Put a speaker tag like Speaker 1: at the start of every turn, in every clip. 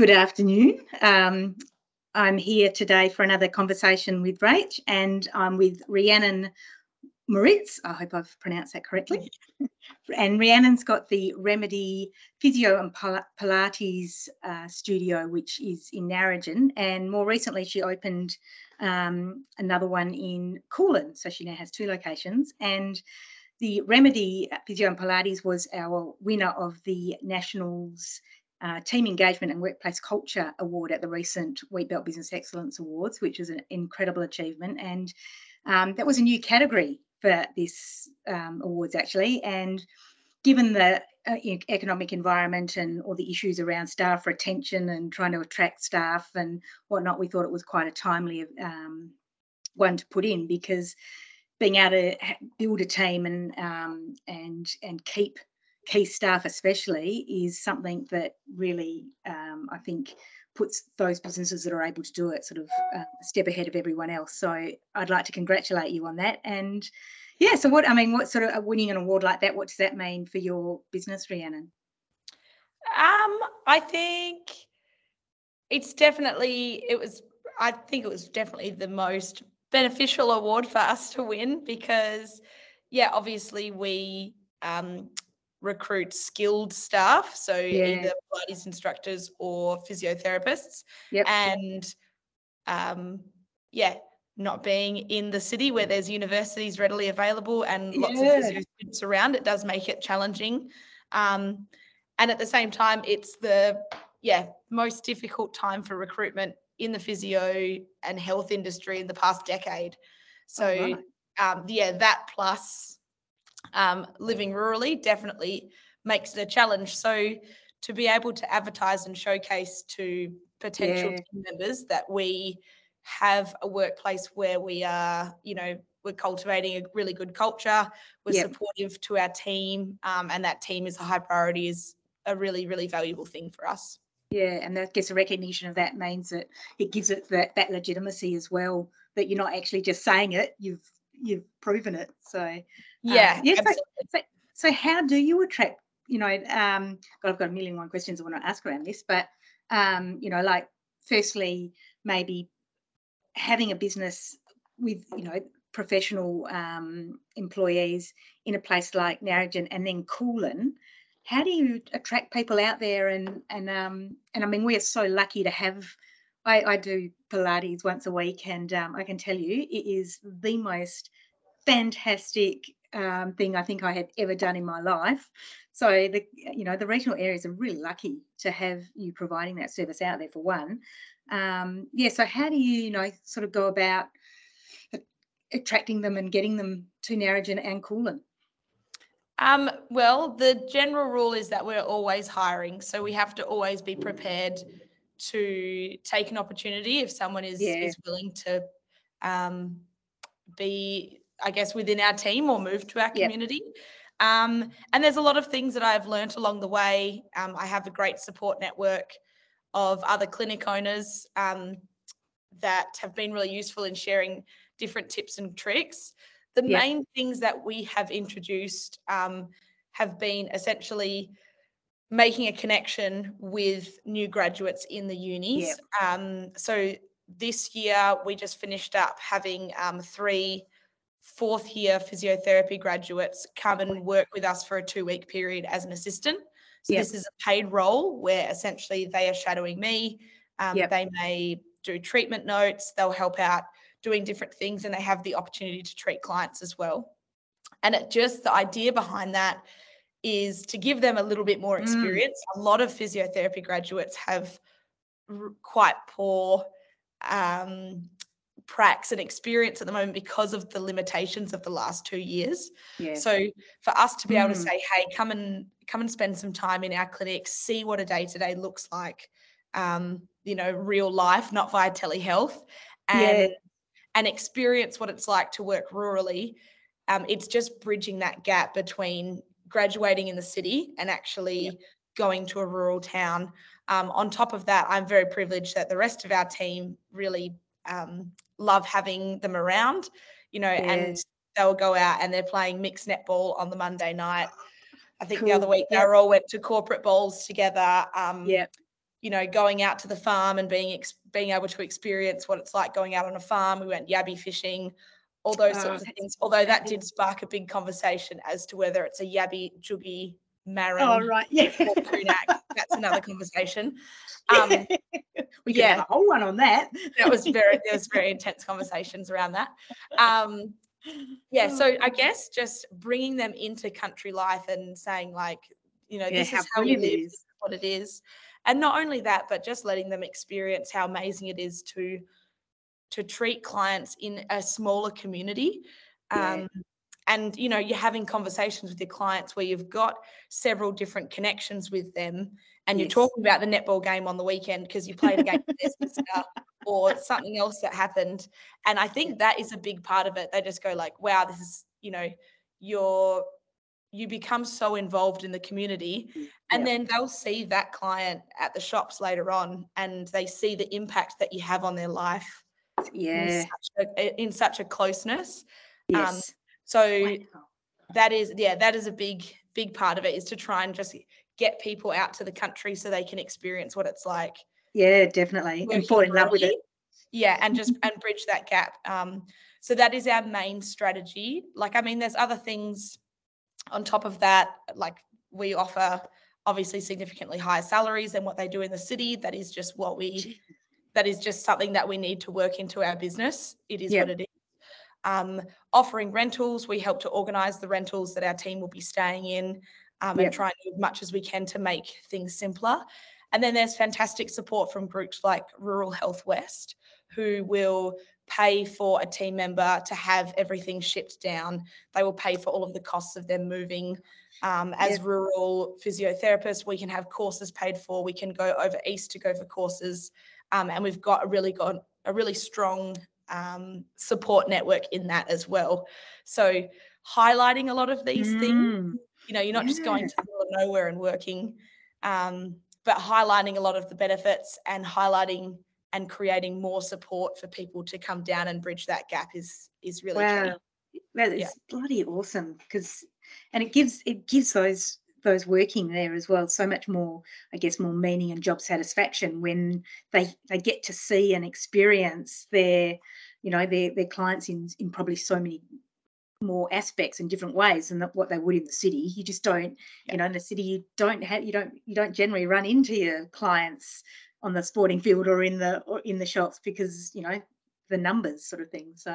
Speaker 1: Good afternoon. Um, I'm here today for another conversation with Rach, and I'm with Rhiannon Mouritz. I hope I've pronounced that correctly. and Rhiannon's got the Remedy Physio and Pilates uh, studio, which is in Narrogin. And more recently, she opened um, another one in Kulin. So she now has two locations. And the Remedy Physio and Pilates was our winner of the Nationals uh, Team Engagement and Workplace Culture Award at the recent Wheatbelt Business Excellence Awards, which was an incredible achievement. And um, that was a new category for this um, awards actually. And given the uh, economic environment and all the issues around staff retention and trying to attract staff and whatnot, we thought it was quite a timely um, one to put in because being able to build a team and um, and and keep key staff especially is something that really um, I think puts those businesses that are able to do it sort of uh, a step ahead of everyone else. So I'd like to congratulate you on that. And yeah, so what I mean, what sort of winning an award like that? What does that mean for your business, Rhiannon?
Speaker 2: Um, I think it's definitely it was. I think it was definitely the most beneficial award for us to win because, yeah, obviously we um, recruit skilled staff, so yeah. either Pilates instructors or physiotherapists. Yep. And um, yeah, not being in the city where there's universities readily available and lots yeah. of physio students around, it does make it challenging. Um, and at the same time, it's the yeah most difficult time for recruitment in the physio and health industry in the past decade. So oh, right. um, yeah, that plus um, living rurally definitely makes it a challenge. So to be able to advertise and showcase to potential yeah. team members that we have a workplace where we are, you know, we're cultivating a really good culture, we're yep. supportive to our team, um, and that team is a high priority is a really, really valuable thing for us.
Speaker 1: Yeah, and that gets a recognition of that means that it gives it that that legitimacy as well. That you're not actually just saying it; you've you've proven it. So
Speaker 2: yeah, uh,
Speaker 1: yeah. So, so, how do you attract? You know, um, God, I've got a million one questions I want to ask around this, but um, you know, like firstly, maybe having a business with you know professional um, employees in a place like Narrogin and then Kulin, how do you attract people out there? And and um, and I mean, we are so lucky to have. I, I do Pilates once a week, and um, I can tell you it is the most fantastic um, thing I think I have ever done in my life. So the you know the regional areas are really lucky to have you providing that service out there for one. Um, yeah. So how do you you know sort of go about attracting them and getting them to Narrogin and Kulin?
Speaker 2: Um, well, the general rule is that we're always hiring, so we have to always be prepared to take an opportunity if someone is yeah. is willing to um, be I guess, within our team or move to our community. Yep. Um, and there's a lot of things that I've learned along the way. Um, I have a great support network of other clinic owners um, that have been really useful in sharing different tips and tricks. The main things that we have introduced um, have been essentially making a connection with new graduates in the unis. Um, so this year we just finished up having um, three fourth year physiotherapy graduates come and work with us for a two week period as an assistant. So yep. this is a paid role where essentially they are shadowing me. Um, yep. They may do treatment notes. They'll help out doing different things, and they have the opportunity to treat clients as well. And it just the idea behind that is to give them a little bit more mm. experience. Mm. A lot of physiotherapy graduates have r- quite poor um, prac and experience at the moment because of the limitations of the last two years. Yeah. So for us to be able to mm. say, hey, come and come and spend some time in our clinic, see what a day to day looks like, um, you know, real life, not via telehealth, and yeah. and experience what it's like to work rurally. Um, it's just bridging that gap between graduating in the city and actually going to a rural town. Um, on top of that, I'm very privileged that the rest of our team really um, love having them around, you know, yeah. and they'll go out and they're playing mixed netball on the Monday night. I think cool. the other week they all went to corporate bowls together. Um,
Speaker 1: yeah.
Speaker 2: you know, going out to the farm and being ex- being able to experience what it's like going out on a farm. We went yabby fishing, all those oh, sorts of things. Although that did spark a big conversation as to whether it's a yabby, gilgie, marron.
Speaker 1: Oh right, yeah.
Speaker 2: That's another conversation. Um,
Speaker 1: we yeah. have a whole one on that.
Speaker 2: that was very there was very intense conversations around that. Um, yeah, so I guess just bringing them into country life and saying like, you know, yeah, this is how we live, is. what it is, and not only that, but just letting them experience how amazing it is to to treat clients in a smaller community. Um, yeah and you know you're having conversations with your clients where you've got several different connections with them and yes. you're talking about the netball game on the weekend because you played a game with their sister or something else that happened. And i think that is a big part of it. They just go like wow this is you know you're you become so involved in the community. Mm, and then they'll see that client at the shops later on and they see the impact that you have on their life
Speaker 1: yeah.
Speaker 2: in such a, in such a closeness. Um, yes. Um, so that is yeah, that is a big big part of it is to try and just get people out to the country so they can experience what it's like.
Speaker 1: Yeah, definitely. And fall in love with it.
Speaker 2: Yeah, and just and bridge that gap. Um, so that is our main strategy. Like, I mean, there's other things on top of that. Like we offer obviously significantly higher salaries than what they do in the city. That is just what we that is just something that we need to work into our business. It is yep. what it is. Um, offering rentals, we help to organise the rentals that our team will be staying in um, yep. and try and do as much as we can to make things simpler. And then there's fantastic support from groups like Rural Health West, who will pay for a team member to have everything shipped down. They will pay for all of the costs of them moving. Um, as yep. rural physiotherapists, we can have courses paid for. We can go over east to go for courses, um, and we've got a really got a really strong um, support network in that as well. So highlighting a lot of these mm. things, you know, you're not yeah. just going to the middle of nowhere and working, um, but highlighting a lot of the benefits and highlighting and creating more support for people to come down and bridge that gap is is really wow.
Speaker 1: Key. That is yeah. bloody awesome because and it gives it gives those those working there as well so much more i guess more meaning and job satisfaction when they they get to see and experience their you know their their clients in in probably so many more aspects in different ways than what they would in the city you just don't yeah. you know in the city you don't have you don't you don't generally run into your clients on the sporting field or in the or in the shops because you know the numbers sort of thing. So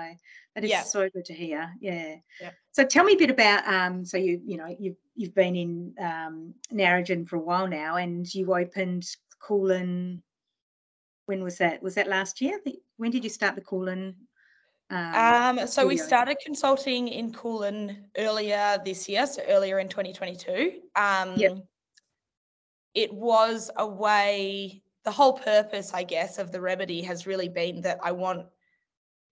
Speaker 1: that is yeah. so good to hear. Yeah. yeah. So tell me a bit about um so you you know you've you've been in um Narrogin for a while now and you opened Kulin when was that? Was that last year? When did you start the Kulin?
Speaker 2: Um, um, so we started consulting in Kulin earlier this year, so earlier in 2022. Um, yep. It was a way, the whole purpose, I guess, of the remedy has really been that I want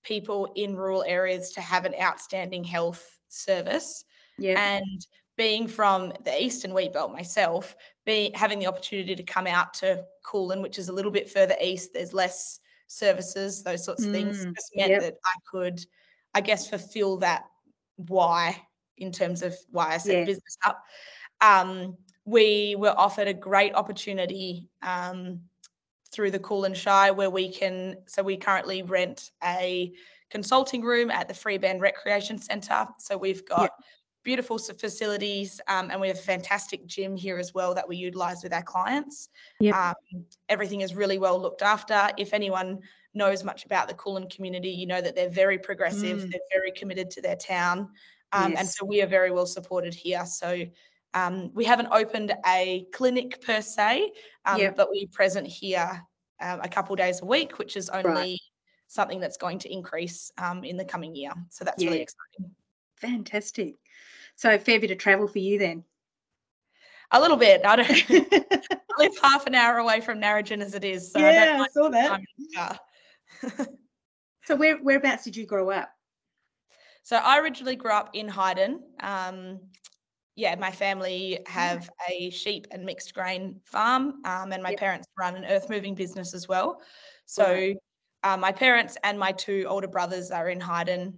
Speaker 2: people in rural areas to have an outstanding health service. Yeah. And being from the eastern wheat belt myself, be having the opportunity to come out to Kulin, which is a little bit further east, there's less services, those sorts of mm, things, just meant yep. that I could, I guess, fulfill that why in terms of why I set yeah. business up. Um, we were offered a great opportunity um, through the Kulin Shire where we can, so we currently rent a consulting room at the Freebairn Recreation Centre. So we've got beautiful facilities um, and we have a fantastic gym here as well that we utilise with our clients. Yep. Um, everything is really well looked after. If anyone knows much about the Kulin community, you know that they're very progressive, mm. they're very committed to their town. Um, yes. And so we are very well supported here. So um, we haven't opened a clinic per se, um, yep. but we're present here um, a couple days a week, which is only right. something that's going to increase um, in the coming year. So that's yeah. really exciting.
Speaker 1: Fantastic. So a fair bit of travel for you then.
Speaker 2: A little bit. I don't I live half an hour away from Narrogin as it is.
Speaker 1: So yeah, I, I saw that. so where whereabouts did you grow up?
Speaker 2: So I originally grew up in Hyden. Um, yeah, my family have a sheep and mixed grain farm, um, and my yep. parents run an earth moving business as well. So, uh, my parents and my two older brothers are in Hyden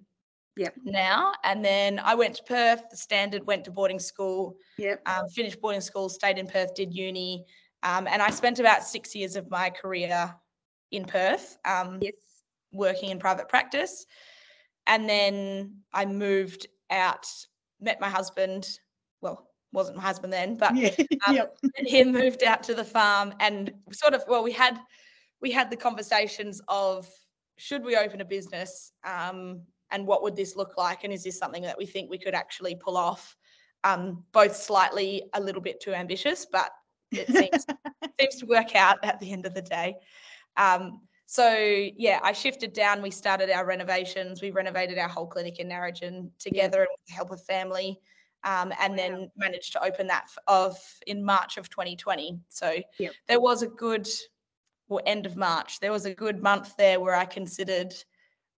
Speaker 1: yep.
Speaker 2: now. And then I went to Perth, the standard, went to boarding school,
Speaker 1: yep.
Speaker 2: Um, finished boarding school, stayed in Perth, did uni, Um, and I spent about six years of my career in Perth, um,
Speaker 1: Yes.
Speaker 2: working in private practice. And then I moved out, met my husband. Well, wasn't my husband then, but
Speaker 1: Yeah.
Speaker 2: um,
Speaker 1: Yep.
Speaker 2: and he moved out to the farm and sort of well we had we had the conversations of should we open a business um, and what would this look like and is this something that we think we could actually pull off um, both slightly a little bit too ambitious but it seems seems to work out at the end of the day um, so yeah i shifted down we started our renovations we renovated our whole clinic in narrogin together and with the help of family um, and
Speaker 1: Wow.
Speaker 2: then managed to open that of in March of 2020. So there was a good, or end of March, there was a good month there where I considered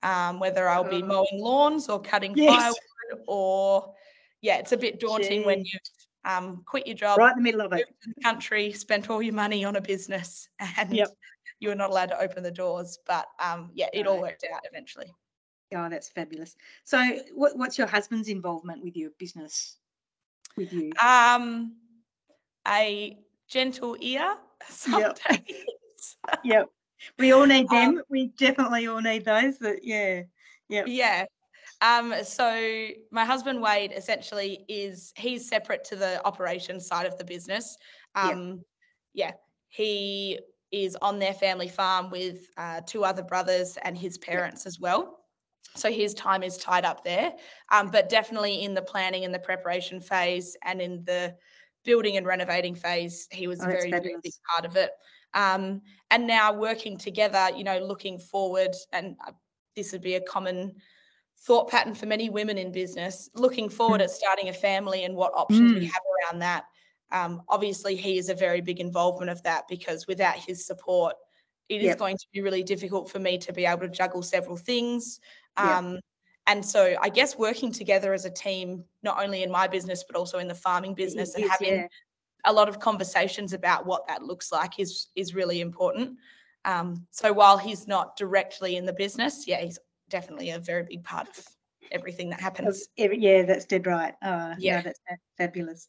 Speaker 2: um, whether I'll be
Speaker 1: Oh.
Speaker 2: mowing lawns or cutting
Speaker 1: Yes.
Speaker 2: firewood, or yeah, it's a bit daunting when you've um, quit your job,
Speaker 1: Right in the middle of it.
Speaker 2: the country, spent all your money on a business, and
Speaker 1: Yep.
Speaker 2: you were not allowed to open the doors. But um, yeah, it all worked out eventually.
Speaker 1: Oh, that's fabulous. So, what, what's your husband's involvement with your business? With you?
Speaker 2: Um, a gentle ear some
Speaker 1: Yep. yep. We all need
Speaker 2: um,
Speaker 1: them. we definitely all need those. That yeah. Yep.
Speaker 2: yeah. Um, so my husband Wade essentially is he's separate to the operations side of the business.
Speaker 1: Yep.
Speaker 2: Um, yeah, he is on their family farm with uh, two other brothers and his parents as well. So his time is tied up there, um, but definitely in the planning and the preparation phase and in the building and renovating phase, he was
Speaker 1: Oh,
Speaker 2: a very, big part of it. Um, and now working together, you know, looking forward, and uh, this would be a common thought pattern for many women in business, looking forward
Speaker 1: Mm.
Speaker 2: at starting a family and what options we
Speaker 1: Mm.
Speaker 2: have around that. Um, obviously, he is a very big involvement of that because without his support, it is
Speaker 1: Yep.
Speaker 2: going to be really difficult for me to be able to juggle several things. Um, and so, I guess working together as a team, not only in my business but also in the farming business, and having
Speaker 1: yeah.
Speaker 2: a lot of conversations about what that looks like is is really important. Um, so while he's not directly in the business, yeah, he's definitely a very big part of everything that happens.
Speaker 1: yeah, that's dead right. Uh,
Speaker 2: Yeah.
Speaker 1: yeah, that's fabulous.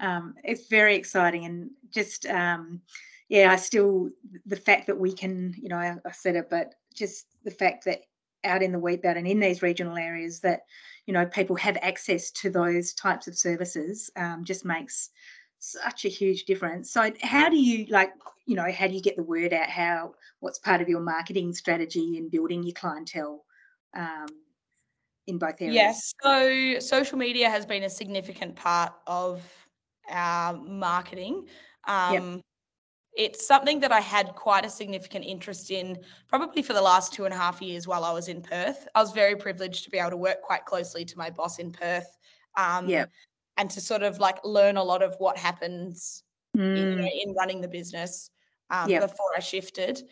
Speaker 1: Um, it's very exciting, and just um, yeah, I still the fact that we can, you know, I, I said it, but just the fact that out in the wheat belt and in these regional areas that you know people have access to those types of services um, just makes such a huge difference. So, how do you like, you know, how do you get the word out? How what's part of your marketing strategy in building your clientele? Um, in both areas.
Speaker 2: Yes. So social media has been a significant part of our marketing. Um, It's something that I had quite a significant interest in probably for the last two and a half years while I was in Perth. I was very privileged to be able to work quite closely to my boss in Perth. Um,
Speaker 1: Yeah.
Speaker 2: And to sort of like learn a lot of what happens in,
Speaker 1: Mm,
Speaker 2: in running the business um, before I shifted.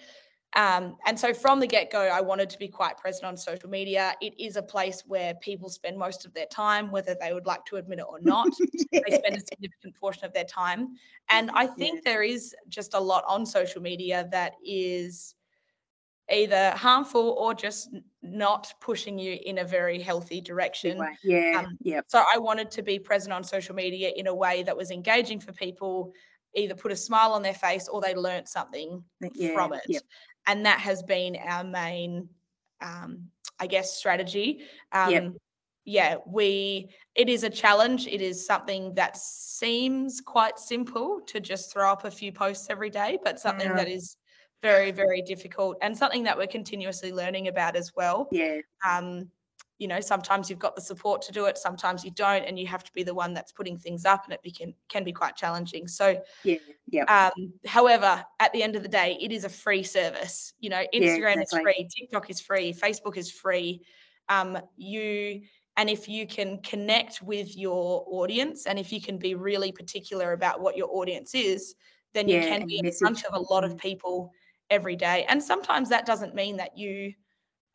Speaker 2: Um, and so from the get go, I wanted to be quite present on social media. It is a place where people spend most of their time, whether they would like to admit it or not. They spend a significant portion of their time. And I think
Speaker 1: Yeah.
Speaker 2: there is just a lot on social media that is either harmful or just not pushing you in a very healthy direction.
Speaker 1: Yeah,
Speaker 2: um,
Speaker 1: yeah,
Speaker 2: So I wanted to be present on social media in a way that was engaging for people, either put a smile on their face or they learnt something
Speaker 1: yeah,
Speaker 2: from it. And that has been our main, um, I guess, strategy. Um,
Speaker 1: Yep.
Speaker 2: Yeah, we. It is a challenge. It is something that seems quite simple to just throw up a few posts every day, but something
Speaker 1: Yeah.
Speaker 2: that is very, very difficult and something that we're continuously learning about as well.
Speaker 1: yeah,
Speaker 2: Um, you know, sometimes you've got the support to do it, sometimes you don't, and you have to be the one that's putting things up, and it be- can can be quite challenging. So
Speaker 1: yeah, yeah.
Speaker 2: um, however, at the end of the day, it is a free service. You know, Instagram is
Speaker 1: exactly.
Speaker 2: free, TikTok is free, Facebook is free. Um, you and if you can connect with your audience, and if you can be really particular about what your audience is, then you can be in front of a lot of people every day. And sometimes that doesn't mean that you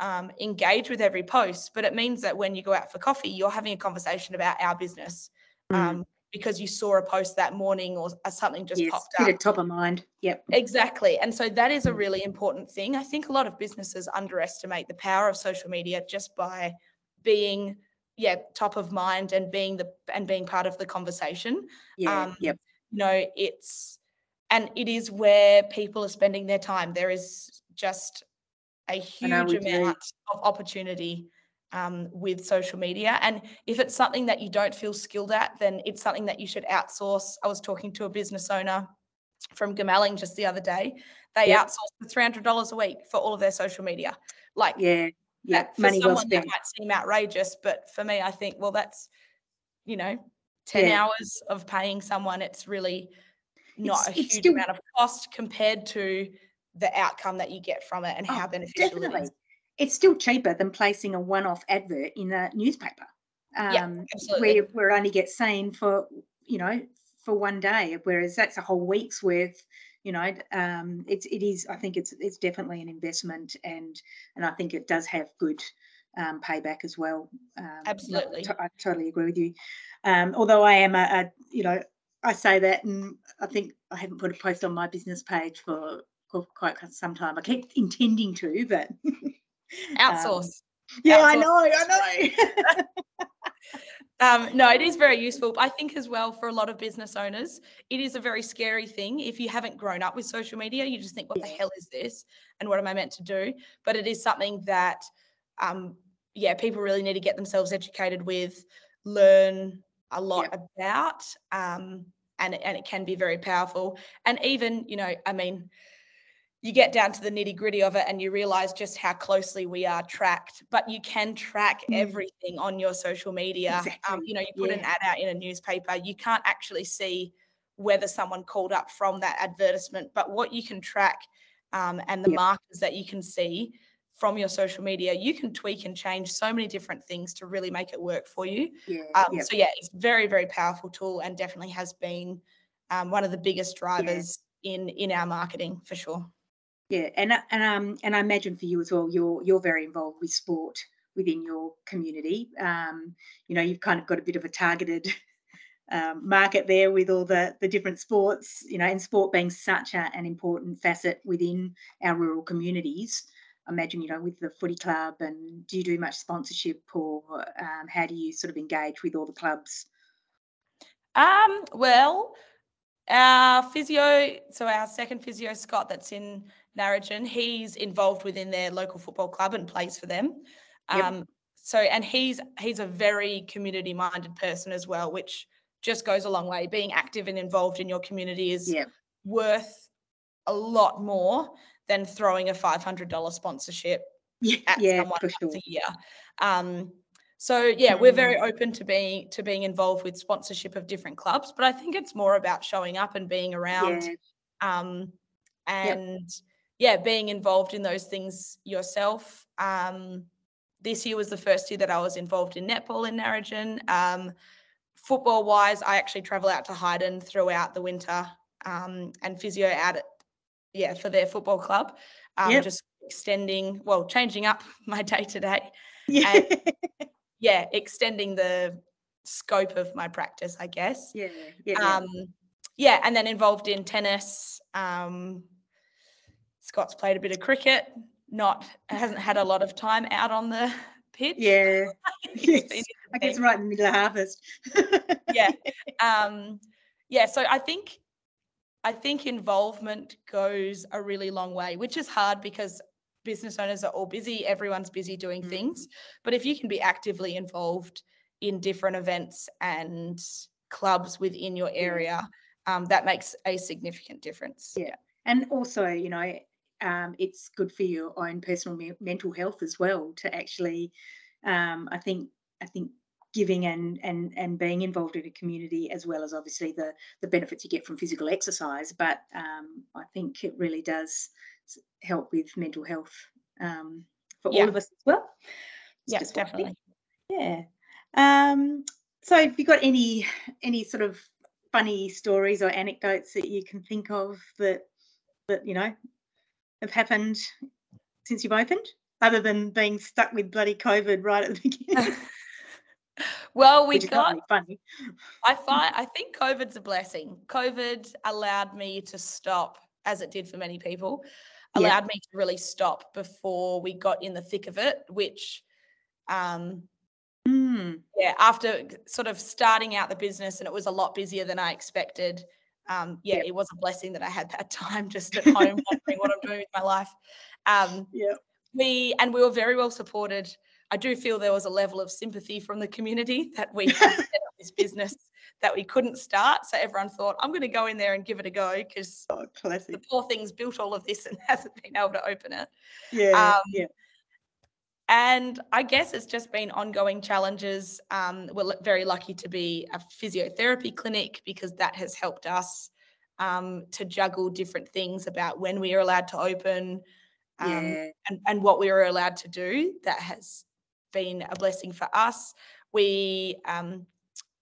Speaker 2: um, engage with every post, but it means that when you go out for coffee, you're having a conversation about our business
Speaker 1: Mm.
Speaker 2: um, because you saw a post that morning or something just
Speaker 1: yes,
Speaker 2: popped up.
Speaker 1: of top of mind. Yep.
Speaker 2: Exactly. And so that is a
Speaker 1: Mm.
Speaker 2: really important thing. I think a lot of businesses underestimate the power of social media just by being yeah, top of mind and being the and being part of the conversation.
Speaker 1: Yeah.
Speaker 2: Um,
Speaker 1: yep.
Speaker 2: You know, it's and it is where people are spending their time. There is just a huge amount of opportunity um, with social media. And if it's something that you don't feel skilled at, then it's something that you should outsource. I was talking to a business owner from Goomalling just the other day. They yep. outsource for three hundred dollars a week for all of their social media. Like,
Speaker 1: yeah, yeah,
Speaker 2: for money someone well that might seem outrageous, but for me, I think, well, that's you know, ten yeah. hours of paying someone. It's really not it's, a huge still, amount of cost compared to the outcome that you get from it and oh, how beneficial definitely. it is.
Speaker 1: It's still cheaper than placing a one-off advert in a newspaper.
Speaker 2: Um, yeah, absolutely.
Speaker 1: where, where it only gets seen for you know for one day whereas that's a whole week's worth you know um, it's it is i think it's it's definitely an investment and and i think it does have good um, payback as well.
Speaker 2: Um, absolutely.
Speaker 1: I, totally agree with you. Um, although i am a, a, you know i say that and i think i haven't put a post on my business page for quite some time i keep intending to but
Speaker 2: Outsource.
Speaker 1: Um, yeah, Outsource. I know, I
Speaker 2: know. um, no, it is very useful. I think as well for a lot of business owners, it is a very scary thing. If you haven't grown up with social media, you just think, what yeah. the hell is this? And what am I meant to do? But it is something that, um, yeah, people really need to get themselves educated with, learn a lot yeah. about. Um, and, and it can be very powerful. And even, you know, I mean, you get down to the nitty gritty of it and you realize just how closely we are tracked but you can track mm. everything on your social media um, exactly. um, you know you put yeah. an ad out in a newspaper you can't actually see whether someone called up from that advertisement but what you can track um, and the yep. markers that you can see from your social media you can tweak and change so many different things to really make it work for you
Speaker 1: yeah, um,
Speaker 2: yep. so yeah it's very very powerful tool and definitely has been um, one of the biggest drivers yeah. in in our marketing for sure
Speaker 1: yeah, and and um and I imagine for you as well, you're you're very involved with sport within your community. Um, you know, you've kind of got a bit of a targeted um, market there with all the the different sports. You know, and sport being such a, an important facet within our rural communities. I imagine you know with the footy club, and do you do much sponsorship, or um, how do you sort of engage with all the clubs?
Speaker 2: Um, well, our physio, so our second physio, Scott, that's in Narrogin, he's involved within their local football club and plays for them. Yep. Um, so, and he's he's a very community minded person as well, which just goes a long way. Being active and involved in your community is
Speaker 1: yep.
Speaker 2: worth a lot more than throwing a five hundred dollar sponsorship
Speaker 1: yeah,
Speaker 2: at
Speaker 1: yeah,
Speaker 2: someone once sure. a year. Um, so yeah, we're very mm. open to being to being involved with sponsorship of different clubs, but I think it's more about showing up and being around, yeah. um, and yep yeah, being involved in those things yourself. Um, this year was the first year that I was involved in netball in Narrogin. Um, football wise, I actually travel out to Hyden throughout the winter um, and physio out at, yeah, for their football club. Um, yep. Just extending, well, changing up my day to day.
Speaker 1: Yeah.
Speaker 2: yeah, extending the scope of my practice, I guess.
Speaker 1: Yeah. Yeah.
Speaker 2: Um, yeah, and then involved in tennis, um, Scott's played a bit of cricket, not hasn't had a lot of time out on the pitch.
Speaker 1: Yeah, yes. I guess right in the middle of harvest.
Speaker 2: yeah, um, yeah. So I think I think involvement goes a really long way, which is hard because business owners are all busy. Everyone's busy doing mm. things, but if you can be actively involved in different events and clubs within your area, um, that makes a significant difference.
Speaker 1: Yeah. And also, you know, um, it's good for your own personal me- mental health as well to actually um, I think I think giving and and and being involved in a community as well as obviously the the benefits you get from physical exercise but um, I think it really does help with mental health um, for yeah. all of us as well.
Speaker 2: Yes definitely.
Speaker 1: yeah. Um, so have you got any any sort of funny stories or anecdotes that you can think of that that you know have happened since you've opened, other than being stuck with bloody COVID right at the beginning?
Speaker 2: well, we got funny. I find I think COVID's a blessing. COVID allowed me to stop, as it did for many people, allowed me to really stop before we got in the thick of it, which um
Speaker 1: mm.
Speaker 2: yeah, after sort of starting out the business and it was a lot busier than I expected. Um, yeah, yep. it was a blessing that I had that time just at home wondering what I'm doing with my life. Um,
Speaker 1: yeah.
Speaker 2: We and we were very well supported. I do feel there was a level of sympathy from the community that we set up this business that we couldn't start. So everyone thought, I'm going to go in there and give it a go because
Speaker 1: oh,
Speaker 2: the poor thing's built all of this and hasn't been able to open it.
Speaker 1: Yeah. Um, yeah.
Speaker 2: And I guess it's just been ongoing challenges. Um, we're very lucky to be a physiotherapy clinic because that has helped us um, to juggle different things about when we are allowed to open um, yeah. and, and what we are allowed to do. That has been a blessing for us. We um,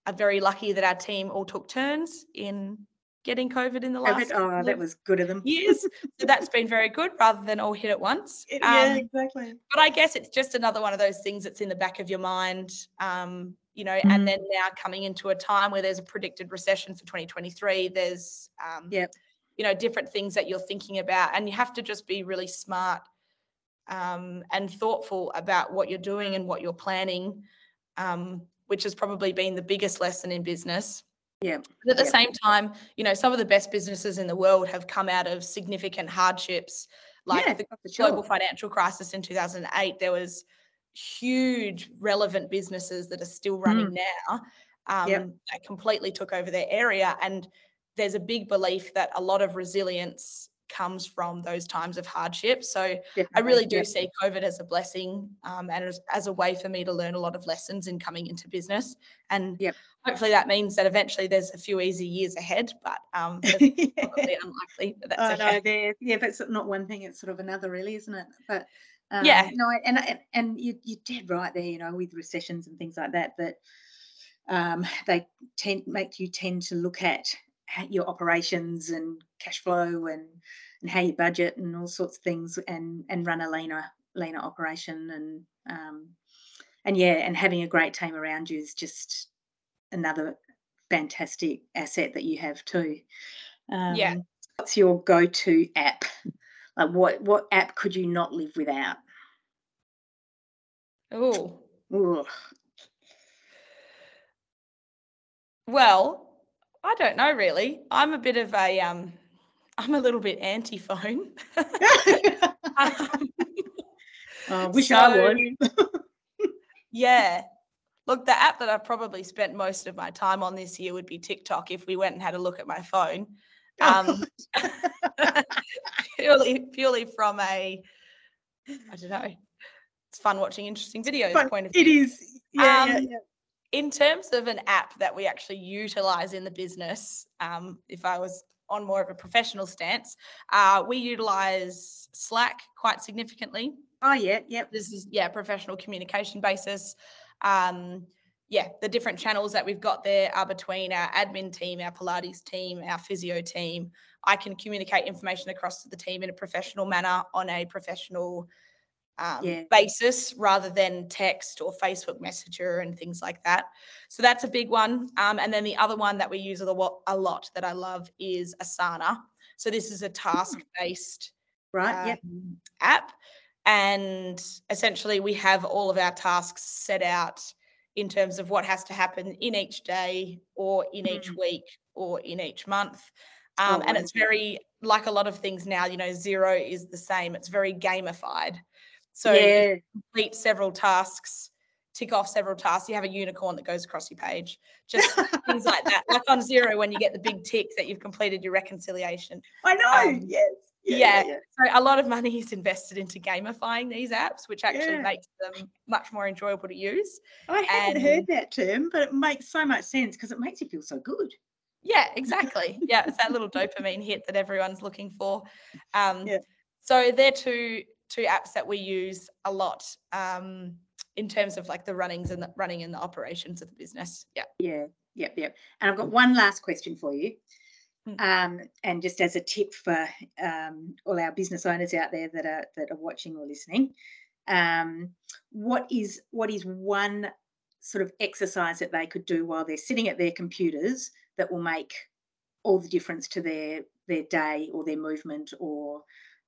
Speaker 2: are very lucky that our team all took turns in getting COVID in the last.
Speaker 1: Oh, that was good of them.
Speaker 2: Yes, so that's been very good rather than all hit at once.
Speaker 1: Um, yeah, exactly.
Speaker 2: But I guess it's just another one of those things that's in the back of your mind. Um, you know, mm-hmm. and then now coming into a time where there's a predicted recession for 2023, there's um,
Speaker 1: yeah.
Speaker 2: you know, different things that you're thinking about. And you have to just be really smart um, and thoughtful about what you're doing and what you're planning, um, which has probably been the biggest lesson in business
Speaker 1: yeah.
Speaker 2: But at the
Speaker 1: yeah.
Speaker 2: same time, you know, some of the best businesses in the world have come out of significant hardships, like yeah, the global financial crisis in 2008. There was huge relevant businesses that are still running mm. now um, yep. that completely took over their area. And there's a big belief that a lot of resilience comes from those times of hardship. So Definitely. I really do see COVID as a blessing um, and as, as, a way for me to learn a lot of lessons in coming into business. And hopefully that means that eventually there's a few easy years ahead, but um, probably unlikely. But that's
Speaker 1: oh, okay. no, yeah, but it's not one thing; it's sort of another, really, isn't it? But
Speaker 2: um, yeah,
Speaker 1: no, and and, and you, you're dead right there. You know, with recessions and things like that, that um, they tend make you tend to look at your operations and cash flow and and how you budget and all sorts of things and and run a leaner leaner operation and um, and yeah and having a great team around you is just another fantastic asset that you have too.
Speaker 2: Um, yeah.
Speaker 1: what's your go-to app? Like what what app could you not live without?
Speaker 2: Oh well I don't know really. I'm a bit of a um I'm a little bit anti-phone.
Speaker 1: um, uh, wish so, I was.
Speaker 2: yeah. Look, the app that I've probably spent most of my time on this year would be TikTok if we went and had a look at my phone. Um, purely, purely from a, I don't know, it's fun watching interesting videos
Speaker 1: but
Speaker 2: point of
Speaker 1: view. It is. Yeah, um, yeah, yeah
Speaker 2: in terms of an app that we actually utilize in the business, um, if I was on more of a professional stance, uh, we utilize Slack quite significantly.
Speaker 1: Oh yeah, yep.
Speaker 2: This is yeah, professional communication basis. Um, yeah, the different channels that we've got there are between our admin team, our Pilates team, our physio team. I can communicate information across to the team in a professional manner on a professional um, yeah. basis rather than text or Facebook Messenger and things like that. So that's a big one. Um, and then the other one that we use a lot, a lot that I love is Asana. So this is a task based
Speaker 1: right um, yep.
Speaker 2: app. And essentially, we have all of our tasks set out in terms of what has to happen in each day or in mm. each week or in each month. Um, oh, and it's very like a lot of things now, you know, Xero is the same. It's very gamified. So yeah. complete several tasks, tick off several tasks. You have a unicorn that goes across your page, just things like that. Like on Xero, when you get the big tick that you've completed your reconciliation.
Speaker 1: I know. Um, yes.
Speaker 2: Yeah, yeah. yeah, So a lot of money is invested into gamifying these apps, which actually yeah. makes them much more enjoyable to use.
Speaker 1: I hadn't and, heard that term, but it makes so much sense because it makes you feel so good.
Speaker 2: Yeah, exactly. yeah, it's that little dopamine hit that everyone's looking for. Um, yeah. So they're two two apps that we use a lot um, in terms of like the runnings and the running and the operations of the business. Yeah.
Speaker 1: Yeah. Yep. Yep. And I've got one last question for you. Hmm. Um, and just as a tip for um, all our business owners out there that are that are watching or listening, um, what is what is one sort of exercise that they could do while they're sitting at their computers that will make all the difference to their their day or their movement or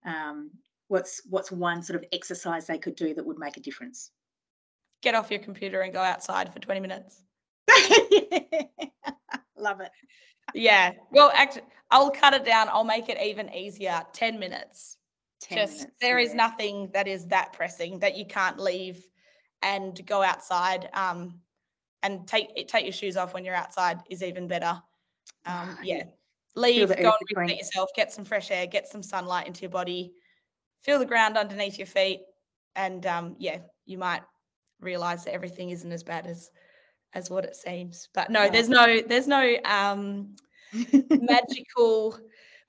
Speaker 1: um, what's what's one sort of exercise they could do that would make a difference
Speaker 2: get off your computer and go outside for 20 minutes
Speaker 1: love it
Speaker 2: yeah. Well, actually, I'll cut it down. I'll make it even easier. 10 minutes.
Speaker 1: 10
Speaker 2: Just
Speaker 1: minutes,
Speaker 2: there is
Speaker 1: yeah.
Speaker 2: nothing that is that pressing that you can't leave and go outside. Um, and take take your shoes off when you're outside is even better. Um, yeah. Leave, go and reset yourself, get some fresh air, get some sunlight into your body, feel the ground underneath your feet, and um, yeah, you might realize that everything isn't as bad as as what it seems. But no, there's no there's no um magical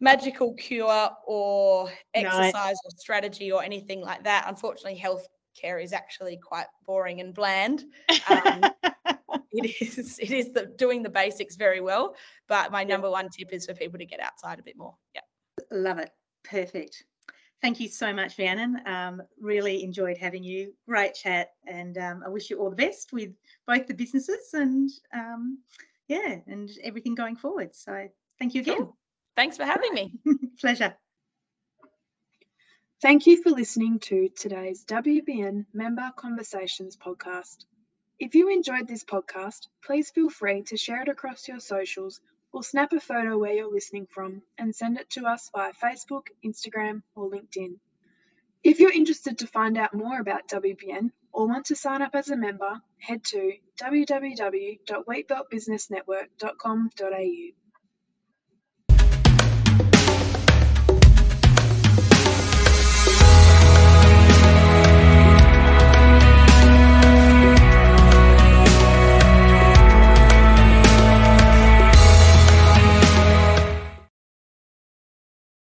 Speaker 2: magical cure or exercise or strategy or anything like that. Unfortunately, healthcare is actually quite boring and bland. Um, it is it is the doing the basics very well. But my number one tip is for people to get outside a bit more. Yeah.
Speaker 1: Love it. Perfect. Thank you so much, Rhiannon. Um, really enjoyed having you. Great chat, and um, I wish you all the best with both the businesses and um, yeah, and everything going forward. So thank you again.
Speaker 2: Cool. Thanks for having me.
Speaker 1: Pleasure.
Speaker 3: Thank you for listening to today's WBN Member Conversations podcast. If you enjoyed this podcast, please feel free to share it across your socials or snap a photo where you're listening from and send it to us via Facebook, Instagram, or LinkedIn. If you're interested to find out more about WBN or want to sign up as a member, head to www.wheatbeltbusinessnetwork.com.au.